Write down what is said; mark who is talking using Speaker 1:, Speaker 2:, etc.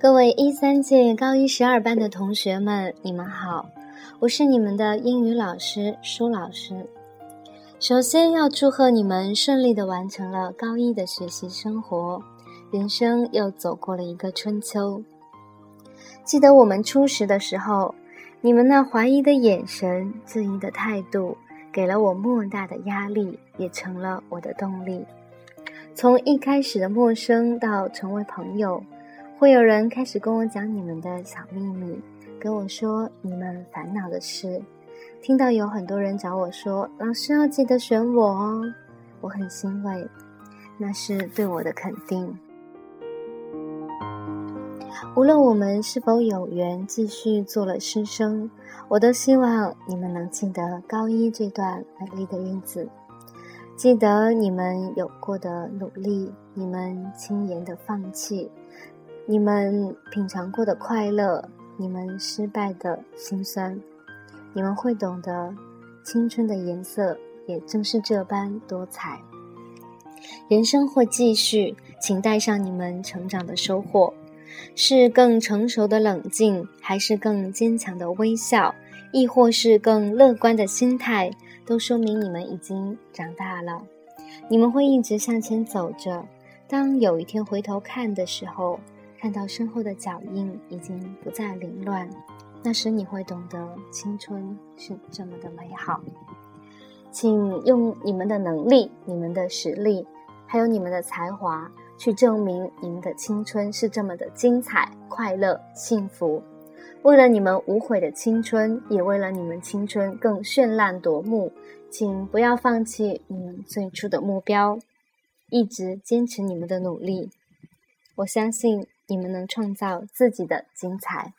Speaker 1: 各位一三届高一十二班的同学们，你们好，我是你们的英语老师舒老师。首先要祝贺你们顺利的完成了高一的学习生活，人生又走过了一个春秋。记得我们初识的时候，你们那怀疑的眼神、质疑的态度，给了我莫大的压力，也成了我的动力。从一开始的陌生到成为朋友。会有人开始跟我讲你们的小秘密，跟我说你们烦恼的事。听到有很多人找我说：“老师要记得选我哦。”我很欣慰，那是对我的肯定。无论我们是否有缘继续做了师生，我都希望你们能记得高一这段美丽的日子，记得你们有过的努力，你们轻言的放弃。你们品尝过的快乐，你们失败的辛酸，你们会懂得，青春的颜色也正是这般多彩。人生会继续，请带上你们成长的收获，是更成熟的冷静，还是更坚强的微笑，亦或是更乐观的心态，都说明你们已经长大了。你们会一直向前走着，当有一天回头看的时候。看到身后的脚印已经不再凌乱，那时你会懂得青春是这么的美好。请用你们的能力、你们的实力，还有你们的才华，去证明你们的青春是这么的精彩、快乐、幸福。为了你们无悔的青春，也为了你们青春更绚烂夺目，请不要放弃你们最初的目标，一直坚持你们的努力。我相信。你们能创造自己的精彩。